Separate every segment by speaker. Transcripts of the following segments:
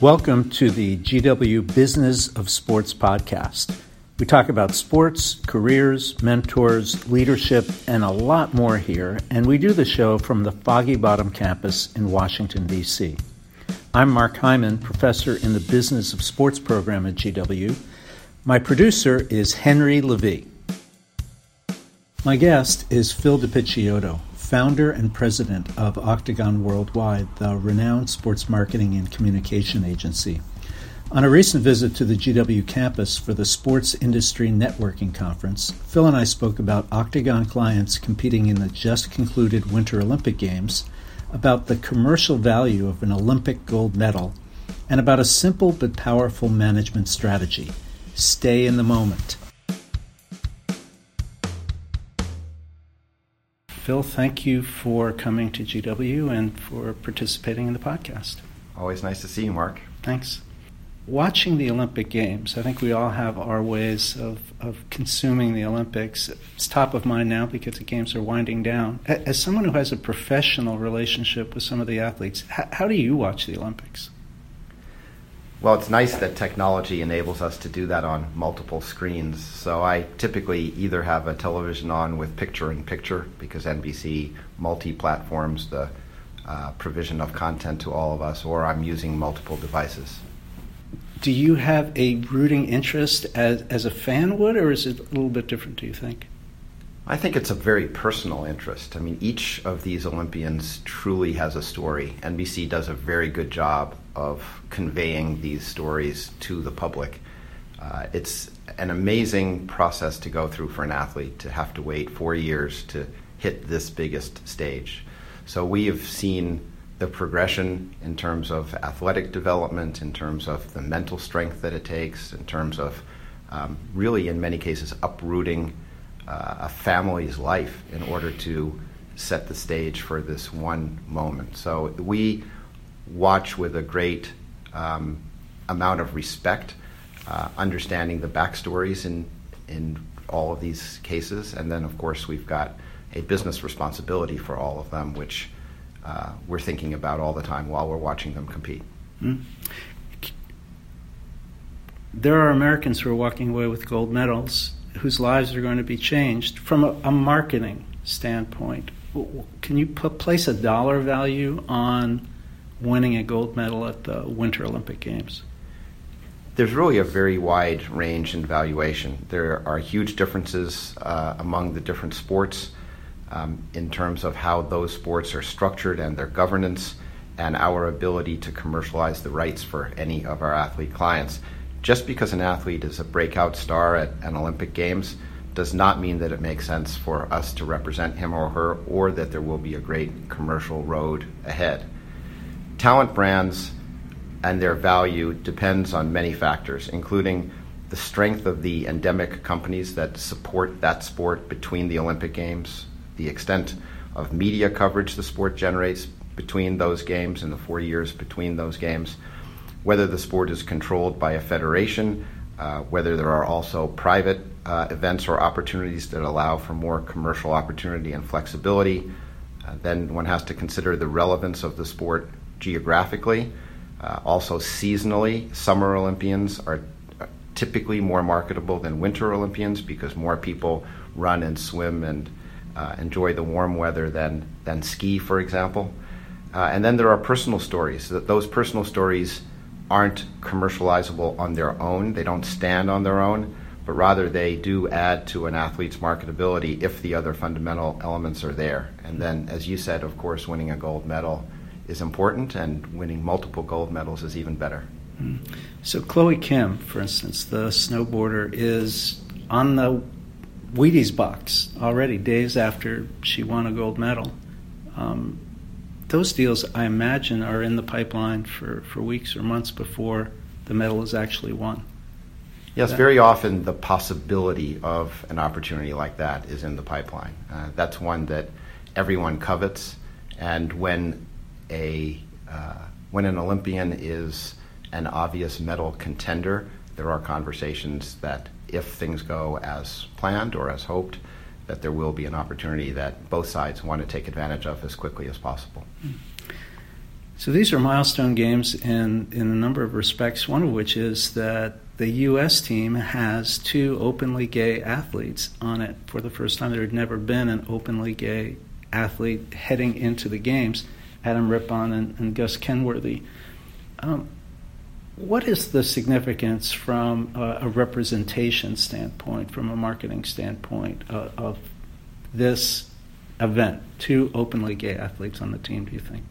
Speaker 1: Welcome to the GW Business of Sports podcast. We talk about sports, careers, mentors, leadership, and a lot more here, and we do the show from the Foggy Bottom campus in Washington, D.C. I'm Mark Hyman, professor in the Business of Sports program at GW. My producer is Henry Levy. My guest is Phil de Picciotto, founder and president of Octagon Worldwide, the renowned sports marketing and communication agency. On a recent visit to the GW campus for the Sports Industry Networking Conference, Phil and I spoke about Octagon clients competing in the just concluded Winter Olympic Games, about the commercial value of an Olympic gold medal, and about a simple but powerful management strategy stay in the moment. Phil, thank you for coming to GW and for participating in the podcast.
Speaker 2: Always nice to see you, Mark.
Speaker 1: Thanks. Watching the Olympic Games, I think we all have our ways of, of consuming the Olympics. It's top of mind now because the Games are winding down. As someone who has a professional relationship with some of the athletes, how, how do you watch the Olympics?
Speaker 2: Well, it's nice that technology enables us to do that on multiple screens. So I typically either have a television on with picture in picture because NBC multi platforms the uh, provision of content to all of us, or I'm using multiple devices.
Speaker 1: Do you have a rooting interest as, as a fan would, or is it a little bit different, do you think?
Speaker 2: I think it's a very personal interest. I mean, each of these Olympians truly has a story. NBC does a very good job of conveying these stories to the public. Uh, it's an amazing process to go through for an athlete to have to wait four years to hit this biggest stage. So we have seen the progression in terms of athletic development, in terms of the mental strength that it takes, in terms of um, really, in many cases, uprooting uh, a family's life in order to set the stage for this one moment. So we watch with a great um, amount of respect, uh, understanding the backstories in in all of these cases, and then of course we've got a business responsibility for all of them, which uh, we're thinking about all the time while we're watching them compete. Mm.
Speaker 1: There are Americans who are walking away with gold medals whose lives are going to be changed from a, a marketing standpoint. Can you put, place a dollar value on winning a gold medal at the Winter Olympic Games?
Speaker 2: There's really a very wide range in valuation. There are huge differences uh, among the different sports um, in terms of how those sports are structured and their governance and our ability to commercialize the rights for any of our athlete clients. Just because an athlete is a breakout star at an Olympic Games does not mean that it makes sense for us to represent him or her or that there will be a great commercial road ahead. Talent brands and their value depends on many factors, including the strength of the endemic companies that support that sport between the Olympic Games, the extent of media coverage the sport generates between those games and the four years between those games, whether the sport is controlled by a federation, uh, whether there are also private uh, events or opportunities that allow for more commercial opportunity and flexibility. Uh, then one has to consider the relevance of the sport geographically, uh, also seasonally. Summer Olympians are typically more marketable than Winter Olympians because more people run and swim and uh, enjoy the warm weather than, than ski, for example. Uh, and then there are personal stories. Those personal stories aren't commercializable on their own, they don't stand on their own, but rather they do add to an athlete's marketability if the other fundamental elements are there. And then, as you said, of course, winning a gold medal is important, and winning multiple gold medals is even better. Hmm.
Speaker 1: So, Chloe Kim, for instance, the snowboarder, is on the Wheaties box already days after she won a gold medal. Um, those deals, I imagine, are in the pipeline for, for weeks or months before the medal is actually won.
Speaker 2: Yes, very often the possibility of an opportunity like that is in the pipeline. Uh, that's one that everyone covets, and when a uh, when an Olympian is an obvious medal contender, there are conversations that if things go as planned or as hoped, that there will be an opportunity that both sides want to take advantage of as quickly as possible.
Speaker 1: So these are milestone games in, in a number of respects, one of which is that the U.S. team has two openly gay athletes on it for the first time. There had never been an openly gay athlete heading into the games, Adam Rippon and, and Gus Kenworthy. Um, what is the significance from a, a, representation standpoint, from a marketing standpoint, uh, of this event? Two openly gay athletes on the team, do you think?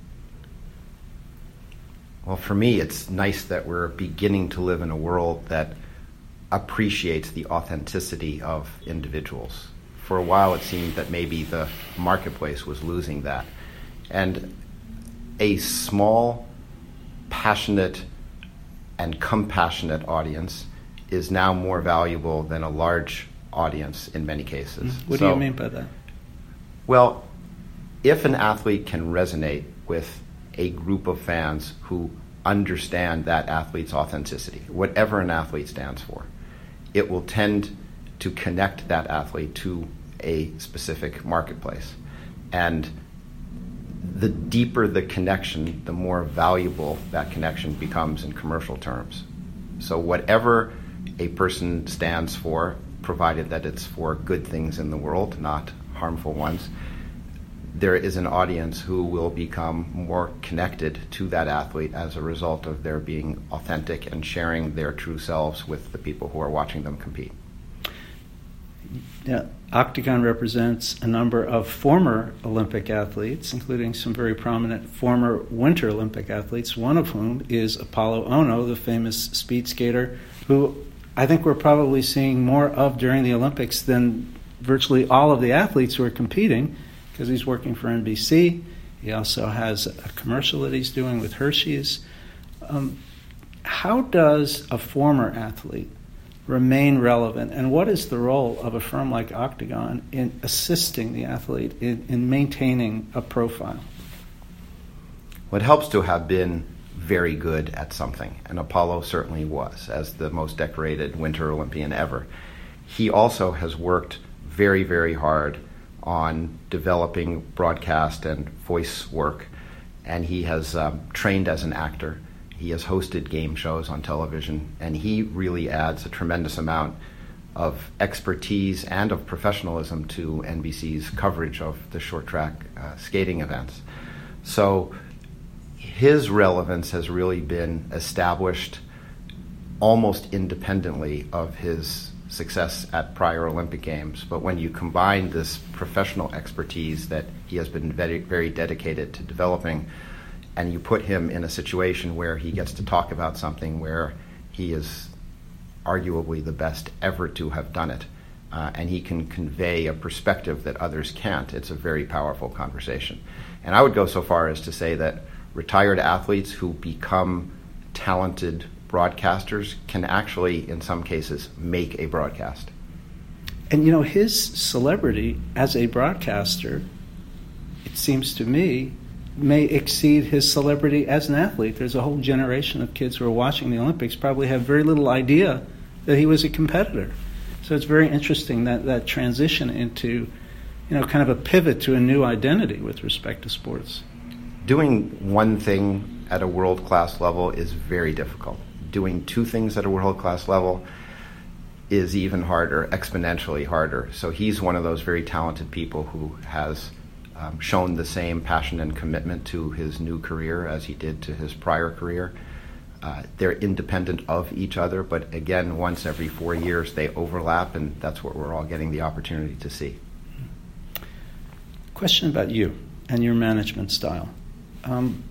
Speaker 2: Well, for me, it's nice that we're beginning to live in a world that appreciates the authenticity of individuals. For a while, it seemed that maybe the marketplace was losing that. And a small, passionate, and compassionate audience is now more valuable than a large audience in many cases.
Speaker 1: Mm-hmm. What so, do you mean by that?
Speaker 2: Well, if an athlete can resonate with a group of fans who understand that athlete's authenticity, whatever an athlete stands for, it will tend to connect that athlete to a specific marketplace. And the deeper the connection, the more valuable that connection becomes in commercial terms. So, whatever a person stands for, provided that it's for good things in the world, not harmful ones, there is an audience who will become more connected to that athlete as a result of their being authentic and sharing their true selves with the people who are watching them compete.
Speaker 1: Yeah, Octagon represents a number of former Olympic athletes, including some very prominent former Winter Olympic athletes, one of whom is Apollo Ohno, the famous speed skater, who I think we're probably seeing more of during the Olympics than virtually all of the athletes who are competing because he's working for NBC. He also has a commercial that he's doing with Hershey's. Um, how does a former athlete remain relevant, and what is the role of a firm like Octagon in assisting the athlete in, in maintaining a profile?
Speaker 2: Well, helps to have been very good at something, and Apollo certainly was, as the most decorated Winter Olympian ever. He also has worked very, very hard on developing broadcast and voice work, and he has um, trained as an actor he has hosted game shows on television, and he really adds a tremendous amount of expertise and of professionalism to NBC's coverage of the short track uh, skating events. So his relevance has really been established almost independently of his success at prior Olympic Games. But when you combine this professional expertise that he has been very, very dedicated to developing, and you put him in a situation where he gets to talk about something where he is arguably the best ever to have done it, uh, and he can convey a perspective that others can't, it's a very powerful conversation. And I would go so far as to say that retired athletes who become talented broadcasters can actually, in some cases, make a broadcast.
Speaker 1: And you know, his celebrity as a broadcaster, it seems to me, may exceed his celebrity as an athlete. There's a whole generation of kids who are watching the Olympics probably have very little idea that he was a competitor. So it's very interesting that that transition into, you know, kind of a pivot to a new identity with respect to sports.
Speaker 2: Doing one thing at a world class level is very difficult. Doing two things at a world class level is even harder, exponentially harder. So he's one of those very talented people who has um, shown the same passion and commitment to his new career as he did to his prior career. Uh, they're independent of each other, but again, once every four years they overlap, and that's what we're all getting the opportunity to see.
Speaker 1: Question about you and your management style. Um,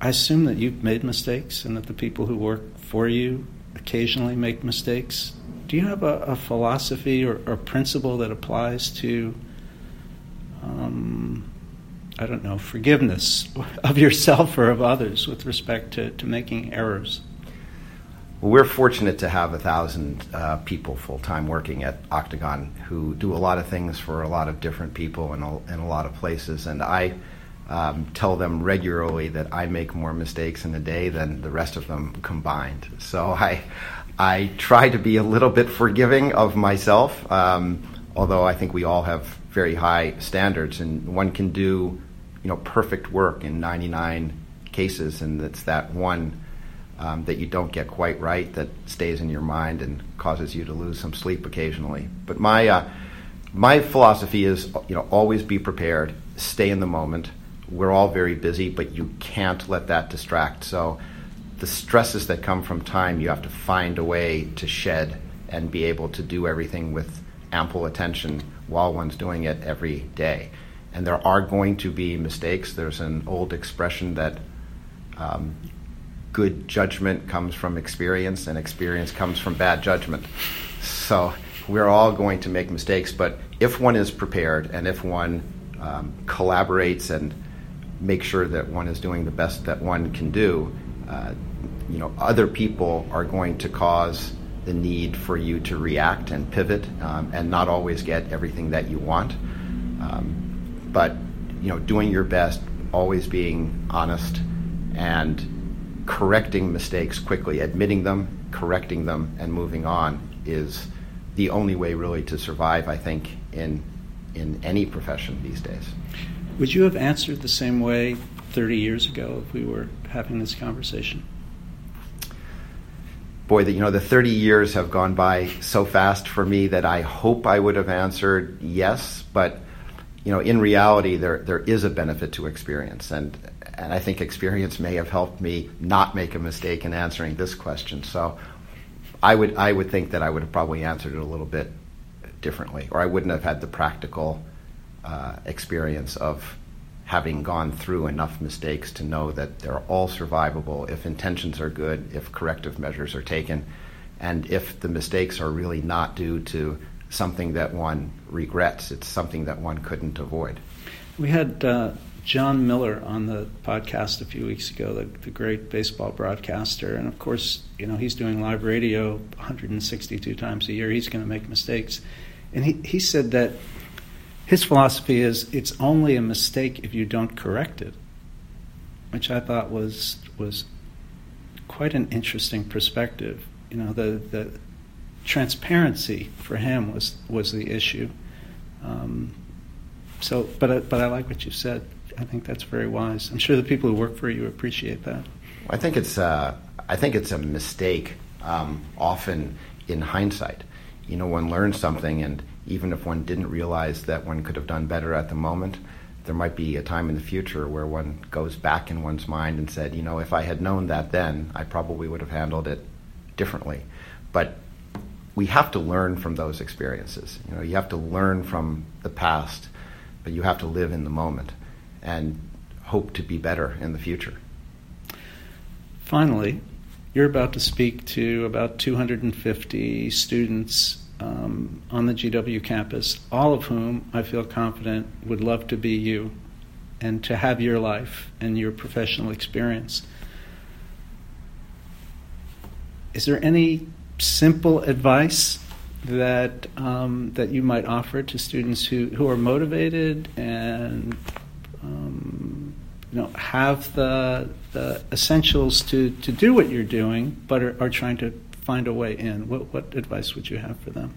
Speaker 1: I assume that you've made mistakes and that the people who work for you occasionally make mistakes. Do you have a, a philosophy or, or principle that applies to I don't know, forgiveness of yourself or of others with respect to, to making errors?
Speaker 2: Well, we're fortunate to have a thousand uh, people full time working at Octagon who do a lot of things for a lot of different people in a, in a lot of places. And I um, tell them regularly that I make more mistakes in a day than the rest of them combined. So I, I try to be a little bit forgiving of myself, um, although I think we all have very high standards, and one can do, you know, perfect work in 99 cases, and it's that one um, that you don't get quite right that stays in your mind and causes you to lose some sleep occasionally. But my uh, my philosophy is, you know, always be prepared, stay in the moment. We're all very busy, but you can't let that distract. So the stresses that come from time, you have to find a way to shed and be able to do everything with ample attention while one's doing it every day. And there are going to be mistakes. There's an old expression that um, good judgment comes from experience, and experience comes from bad judgment. So we're all going to make mistakes, but if one is prepared and if one um, collaborates and makes sure that one is doing the best that one can do, uh, you know, other people are going to cause the need for you to react and pivot um, and not always get everything that you want. Um, but you know, doing your best, always being honest, and correcting mistakes quickly, admitting them, correcting them, and moving on is the only way really to survive. I think in in any profession these days.
Speaker 1: Would you have answered the same way 30 years ago if we were having this conversation?
Speaker 2: boy, the, you know, the 30 years have gone by so fast for me that I hope I would have answered yes, but you know, in reality, there there is a benefit to experience, and and I think experience may have helped me not make a mistake in answering this question. So, I would I would think that I would have probably answered it a little bit differently, or I wouldn't have had the practical uh, experience of having gone through enough mistakes to know that they're all survivable if intentions are good, if corrective measures are taken, and if the mistakes are really not due to something that one regrets, it's something that one couldn't avoid.
Speaker 1: We had uh, Jon Miller on the podcast a few weeks ago, the, the great baseball broadcaster, and of course, you know, he's doing live radio 162 times a year. He's going to make mistakes. And he, he said that his philosophy is it's only a mistake if you don't correct it, which I thought was was quite an interesting perspective. You know, the the transparency for him was was the issue. Um, so, but I, but I like what you said. I think that's very wise. I'm sure the people who work for you appreciate that.
Speaker 2: I think it's uh, I think it's a mistake um, often in hindsight. You know, one learns something and even if one didn't realize that one could have done better at the moment, there might be a time in the future where one goes back in one's mind and said, you know, if I had known that then, I probably would have handled it differently. But we have to learn from those experiences. You know, you have to learn from the past, but you have to live in the moment and hope to be better in the future.
Speaker 1: Finally, you're about to speak to about 250 students um, on the GW campus, all of whom I feel confident would love to be you and to have your life and your professional experience. Is there any simple advice that um, that you might offer to students who, who are motivated and um, you know have the the essentials to, to do what you're doing, but are, are trying to find a way in, what, what advice would you have for them?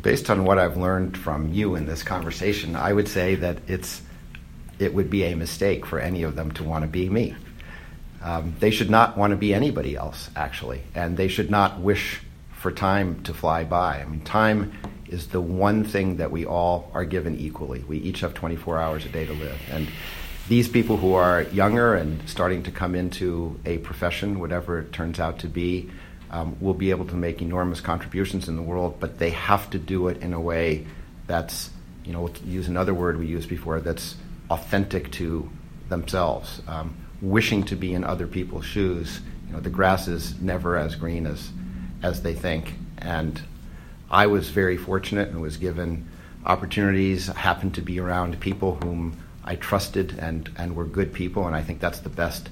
Speaker 2: Based on what I've learned from you in this conversation, I would say that it's it would be a mistake for any of them to want to be me. Um, they should not want to be anybody else, actually, and they should not wish for time to fly by. I mean, time is the one thing that we all are given equally. We each have 24 hours a day to live, and these people who are younger and starting to come into a profession, whatever it turns out to be, um, will be able to make enormous contributions in the world, but they have to do it in a way that's, you know, use another word we used before, that's authentic to themselves. Um, wishing to be in other people's shoes, you know, the grass is never as green as, as they think. And I was very fortunate and was given opportunities, I happened to be around people whom I trusted and, and were good people, and I think that's the best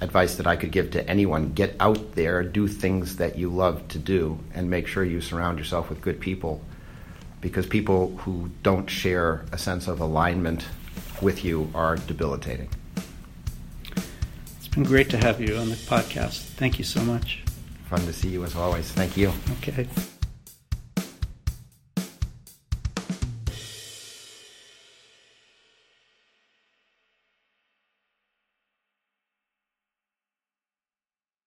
Speaker 2: advice that I could give to anyone get out there, do things that you love to do, and make sure you surround yourself with good people. Because people who don't share a sense of alignment with you are debilitating.
Speaker 1: Been great to have you on the podcast. Thank you so much.
Speaker 2: Fun to see you as always. Thank you.
Speaker 1: Okay.